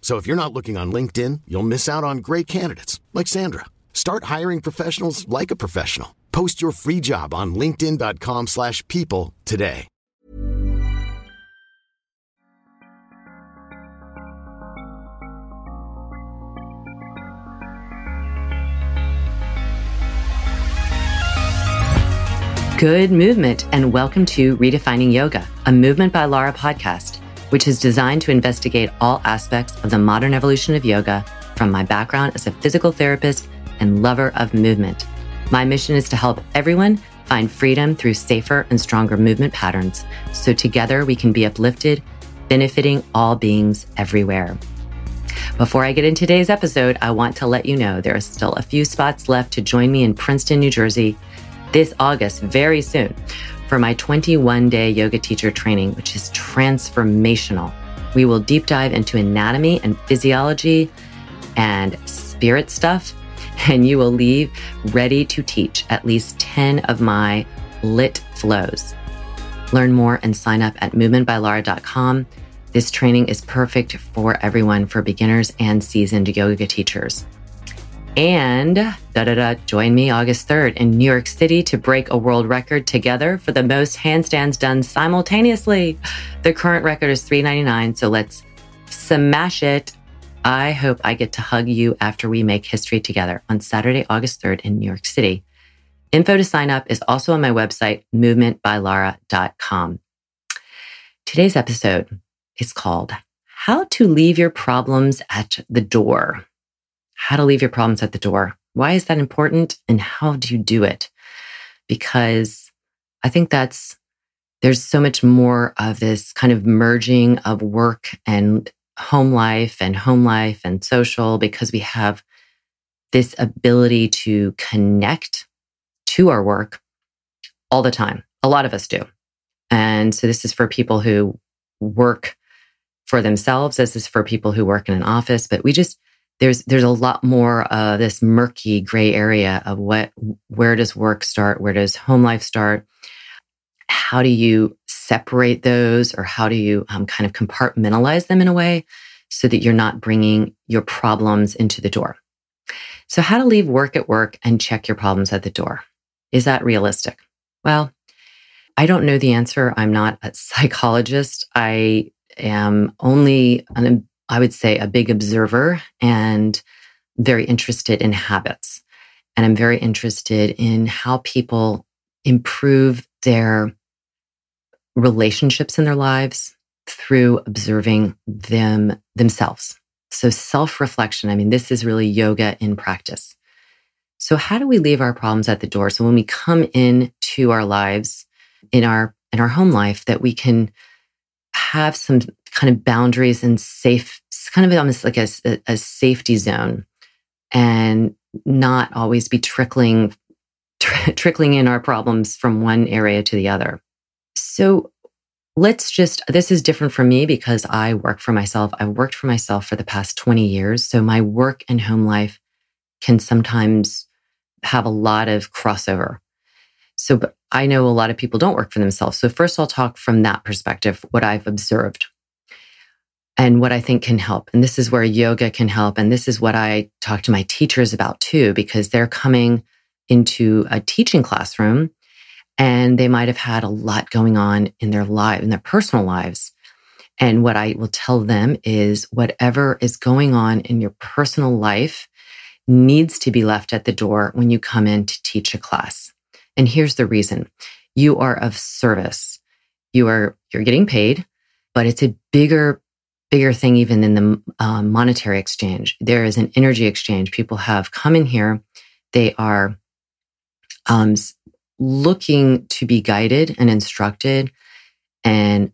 So if you're not looking on LinkedIn, you'll miss out on great candidates like Sandra. Start hiring professionals like a professional. Post your free job on linkedin.com/people today. Good movement, and welcome to Redefining Yoga, a Movement by Lara podcast, which is designed to investigate all aspects of the modern evolution of yoga from my background as a physical therapist and lover of movement. My mission is to help everyone find freedom through safer and stronger movement patterns so together we can be uplifted, benefiting all beings everywhere. Before I get into today's episode, I want to let you know there are still a few spots left to join me in Princeton, New Jersey this August, very soon, for my 21 day yoga teacher training, which is transformational. We will deep dive into anatomy and physiology and spirit stuff, and you will leave ready to teach at least 10 of my LYT flows. Learn more and sign up at movementbylara.com. This training is perfect for everyone, for beginners and seasoned yoga teachers. And da da da, join me August 3rd in New York City to break a world record together for the most handstands done simultaneously. The current record is 399, so let's smash it. I hope I get to hug you after we make history together on Saturday, August 3rd in New York City. Info to sign up is also on my website, movementbylara.com. Today's episode is called How to Leave Your Problems at the Door how to leave your problems at the door. Why is that important? And how do you do it? Because I think that's, there's so much more of this kind of merging of work and home life and home life and social because we have this ability to connect to our work all the time. A lot of us do. And so this is for people who work for themselves. This is for people who work in an office, but we just, there's there's a lot more uh, this murky gray area of what where does work start? Where does home life start? How do you separate those or how do you um, kind of compartmentalize them in a way so that you're not bringing your problems into the door? So how to leave work at work and check your problems at the door. Is that realistic? Well i don't know the answer. I'm not a psychologist. I am only an I would say, a big observer and very interested in habits. And I'm very interested in how people improve their relationships in their lives through observing them themselves. So self reflection. I mean, this is really yoga in practice. So how do we leave our problems at the door? So when we come into our lives in our, in our home life that we can have some kind of boundaries and safe, kind of almost like a, a safety zone and not always be trickling, tr- trickling in our problems from one area to the other. So let's just, this is different for me because I work for myself. I've worked for myself for the past 20 years. So my work and home life can sometimes have a lot of crossover. So I know a lot of people don't work for themselves. So first I'll talk from that perspective, what I've observed and what I think can help. And this is where yoga can help. And this is what I talk to my teachers about too, because they're coming into a teaching classroom and they might have had a lot going on in their life, in their personal lives. And what I will tell them is whatever is going on in your personal life needs to be left at the door when you come in to teach a class. And here's the reason. You are of service. You are, you're getting paid, but it's a bigger, bigger thing even than the um, monetary exchange. There is an energy exchange. People have come in here. They are um, looking to be guided and instructed and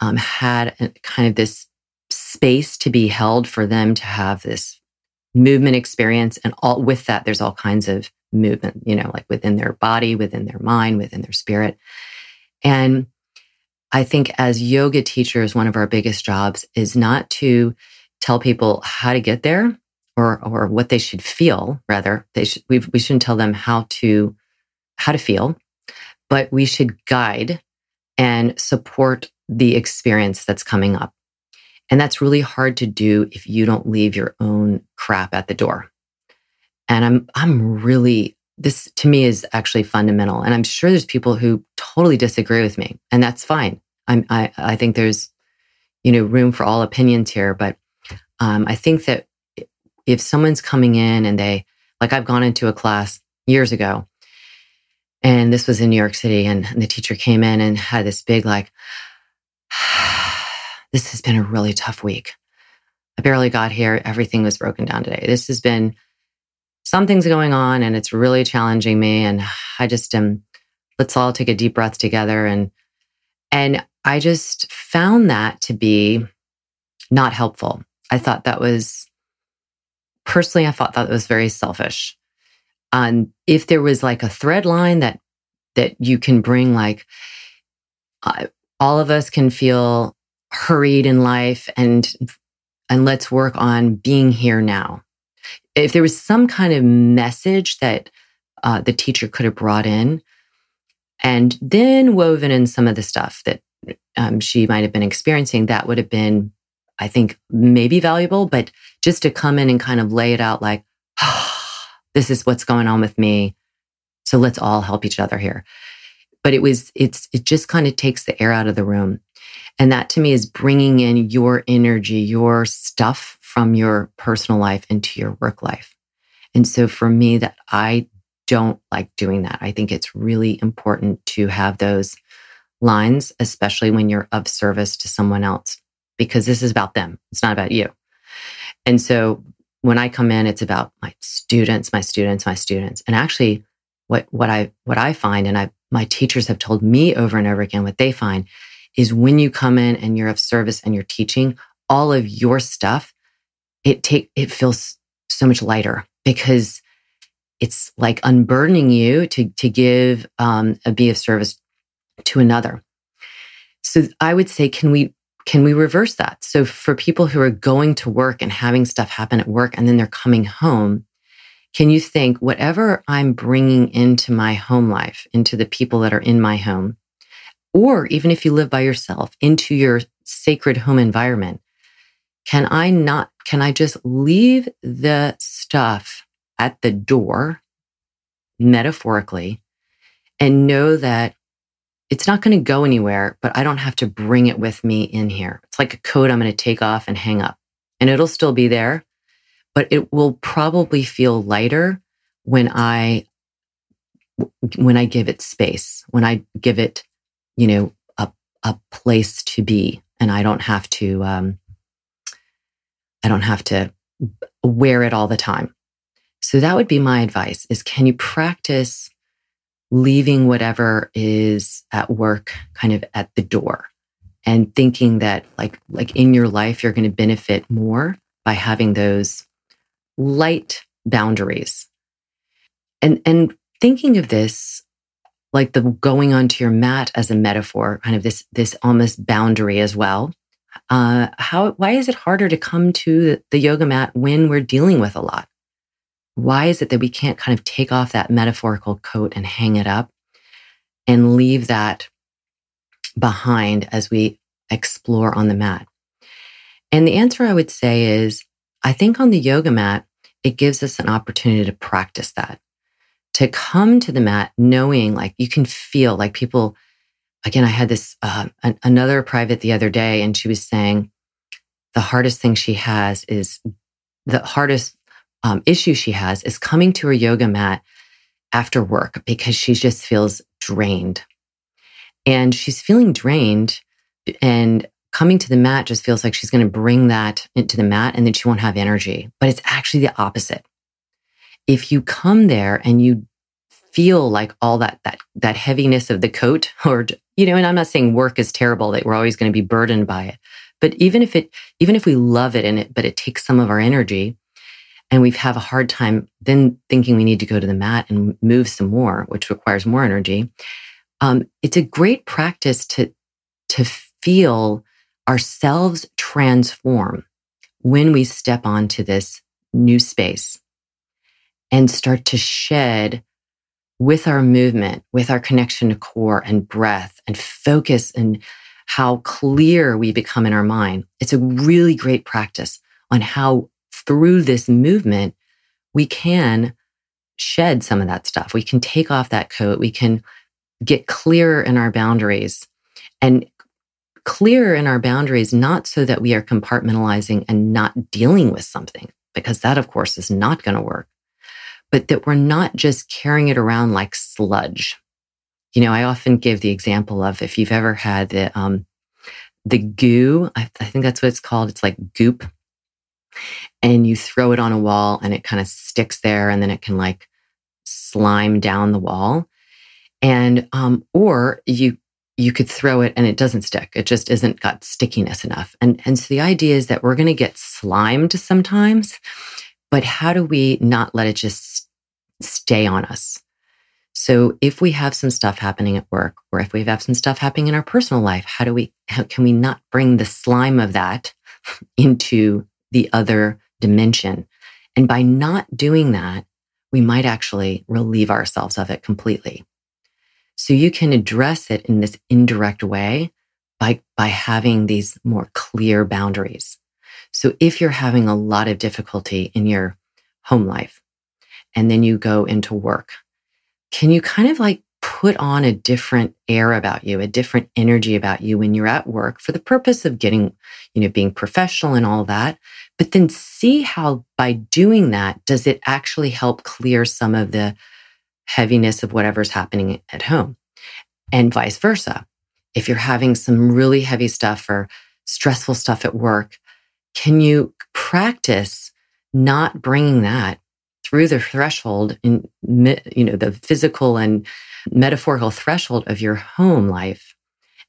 um, had a, kind of this space to be held for them to have this movement experience. And all with that, there's all kinds of movement, you know, like within their body, within their mind, within their spirit. And I think as yoga teachers, one of our biggest jobs is not to tell people how to get there or, or what they should feel. Rather, they should, we we shouldn't tell them how to, how to feel, but we should guide and support the experience that's coming up. And that's really hard to do if you don't leave your own crap at the door. And I'm, I'm really, this to me is actually fundamental. And I'm sure there's people who totally disagree with me and that's fine. I'm, I, I think there's, you know, room for all opinions here, but um, I think that if someone's coming in and they, like I've gone into a class years ago and this was in New York City and the teacher came in and had this big like, this has been a really tough week. I barely got here. Everything was broken down today. This has been something's going on and it's really challenging me. And I just am, let's all take a deep breath together. And, and I just found that to be not helpful. I thought that was, personally, I thought that was very selfish. And if there was like a thread line that, that you can bring, like, uh, all of us can feel hurried in life and and let's work on being here now. If there was some kind of message that uh, the teacher could have brought in, and then woven in some of the stuff that um, she might have been experiencing, that would have been, I think, maybe valuable. But just to come in and kind of lay it out like, oh, this is what's going on with me. So let's all help each other here but it was, it's, it just kind of takes the air out of the room. And that to me is bringing in your energy, your stuff from your personal life into your work life. And so for me, that I don't like doing that. I think it's really important to have those lines, especially when you're of service to someone else, because this is about them. It's not about you. And so when I come in, it's about my students, my students, my students. And actually what, what I, what I find, and I my teachers have told me over and over again what they find is when you come in and you're of service and you're teaching all of your stuff, it take, it feels so much lighter because it's like unburdening you to, to give, um, a be of service to another. So I would say, can we, can we reverse that? So for people who are going to work and having stuff happen at work and then they're coming home, can you think whatever I'm bringing into my home life, into the people that are in my home, or even if you live by yourself, into your sacred home environment, can I not, can I just leave the stuff at the door, metaphorically, and know that it's not going to go anywhere, but I don't have to bring it with me in here. It's like a coat I'm going to take off and hang up, and it'll still be there but it will probably feel lighter when I when I give it space, when I give it, you know, a a place to be, and I don't have to um, I don't have to wear it all the time. So that would be my advice: is can you practice leaving whatever is at work kind of at the door, and thinking that like like in your life you're going to benefit more by having those light boundaries. And, and thinking of this like the going onto your mat as a metaphor, kind of this, this almost boundary as well. Uh, how, why is it harder to come to the yoga mat when we're dealing with a lot? Why is it that we can't kind of take off that metaphorical coat and hang it up and leave that behind as we explore on the mat? And the answer I would say is I think on the yoga mat, it gives us an opportunity to practice that, to come to the mat knowing like you can feel like people, again, I had this, uh, an, another private the other day, and she was saying the hardest thing she has is the hardest um, issue she has is coming to her yoga mat after work because she just feels drained. And she's feeling drained and coming to the mat just feels like she's going to bring that into the mat and then she won't have energy. But it's actually the opposite. If you come there and you feel like all that that that heaviness of the coat or you know and i'm not saying work is terrible that we're always going to be burdened by it but even if it even if we love it and it but it takes some of our energy and we have a hard time then thinking we need to go to the mat and move some more which requires more energy um, it's a great practice to to feel ourselves transform when we step onto this new space and start to shed with our movement, with our connection to core and breath and focus and how clear we become in our mind. It's a really great practice on how through this movement, we can shed some of that stuff. We can take off that coat. We can get clearer in our boundaries and clearer in our boundaries, not so that we are compartmentalizing and not dealing with something, because that, of course, is not going to work but that we're not just carrying it around like sludge. You know, I often give the example of if you've ever had the, um, the goo, I, I think that's what it's called. It's like goop. And you throw it on a wall and it kind of sticks there and then it can like slime down the wall. And, um, or you, you could throw it and it doesn't stick. It just isn't got stickiness enough. And, and so the idea is that we're going to get slimed sometimes, but how do we not let it just stay on us. So if we have some stuff happening at work or if we have some stuff happening in our personal life, how do we, how can we not bring the slime of that into the other dimension? And by not doing that, we might actually relieve ourselves of it completely. So you can address it in this indirect way by, by having these more clear boundaries. So if you're having a lot of difficulty in your home life, and then you go into work. Can you kind of like put on a different air about you, a different energy about you when you're at work for the purpose of getting, you know, being professional and all that. But then see how by doing that, does it actually help clear some of the heaviness of whatever's happening at home and vice versa. If you're having some really heavy stuff or stressful stuff at work, can you practice not bringing that through the threshold in, you know, the physical and metaphorical threshold of your home life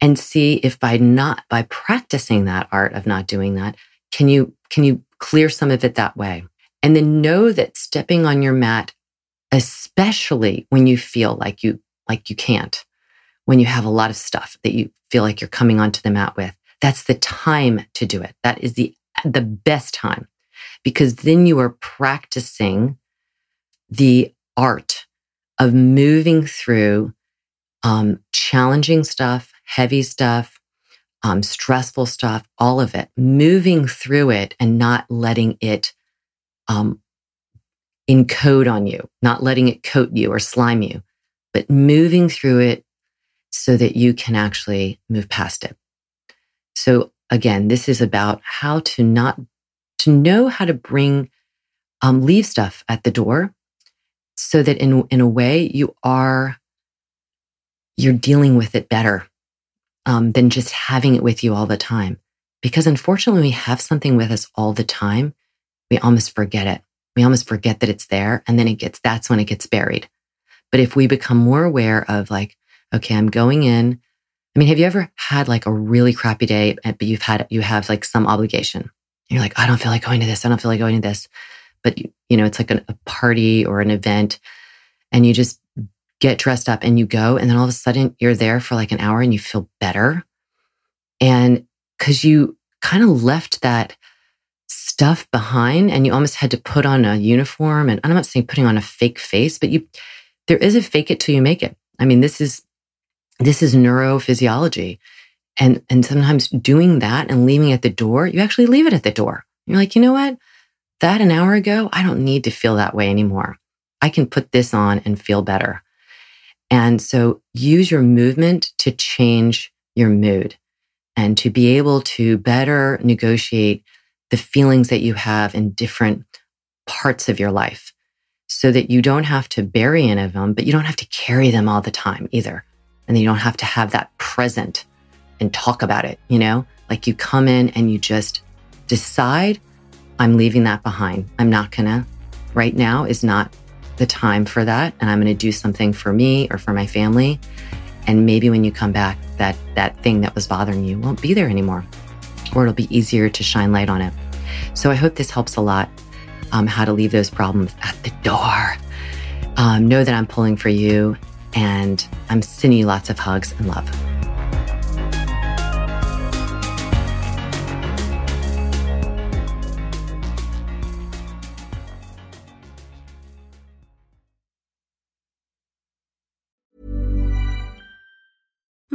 and see if by not, by practicing that art of not doing that, can you, can you clear some of it that way? And then know that stepping on your mat, especially when you feel like you, like you can't, when you have a lot of stuff that you feel like you're coming onto the mat with, that's the time to do it. That is the, the best time because then you are practicing the art of moving through um, challenging stuff, heavy stuff, um, stressful stuff, all of it, moving through it and not letting it um, encode on you, not letting it coat you or slime you, but moving through it so that you can actually move past it. So again, this is about how to not, to know how to bring, um, leave stuff at the door so that in, in a way you are, you're dealing with it better um, than just having it with you all the time. Because unfortunately, we have something with us all the time. We almost forget it. We almost forget that it's there. And then it gets, that's when it gets buried. But if we become more aware of like, okay, I'm going in. I mean, have you ever had like a really crappy day, but you've had, you have like some obligation. You're like, I don't feel like going to this. I don't feel like going to this but you know, it's like a party or an event and you just get dressed up and you go and then all of a sudden you're there for like an hour and you feel better. And cause you kind of left that stuff behind and you almost had to put on a uniform. And I'm not saying putting on a fake face, but you, there is a fake it till you make it. I mean, this is, this is neurophysiology. And, and sometimes doing that and leaving it at the door, you actually leave it at the door. You're like, you know what? that an hour ago, I don't need to feel that way anymore. I can put this on and feel better. And so use your movement to change your mood and to be able to better negotiate the feelings that you have in different parts of your life so that you don't have to bury any of them, but you don't have to carry them all the time either. And you don't have to have that present and talk about it, you know? Like you come in and you just decide, I'm leaving that behind. I'm not gonna, right now is not the time for that. And I'm gonna do something for me or for my family. And maybe when you come back, that, that thing that was bothering you won't be there anymore, or it'll be easier to shine light on it. So I hope this helps a lot. Um, how to leave those problems at the door. Um, know that I'm pulling for you and I'm sending you lots of hugs and love.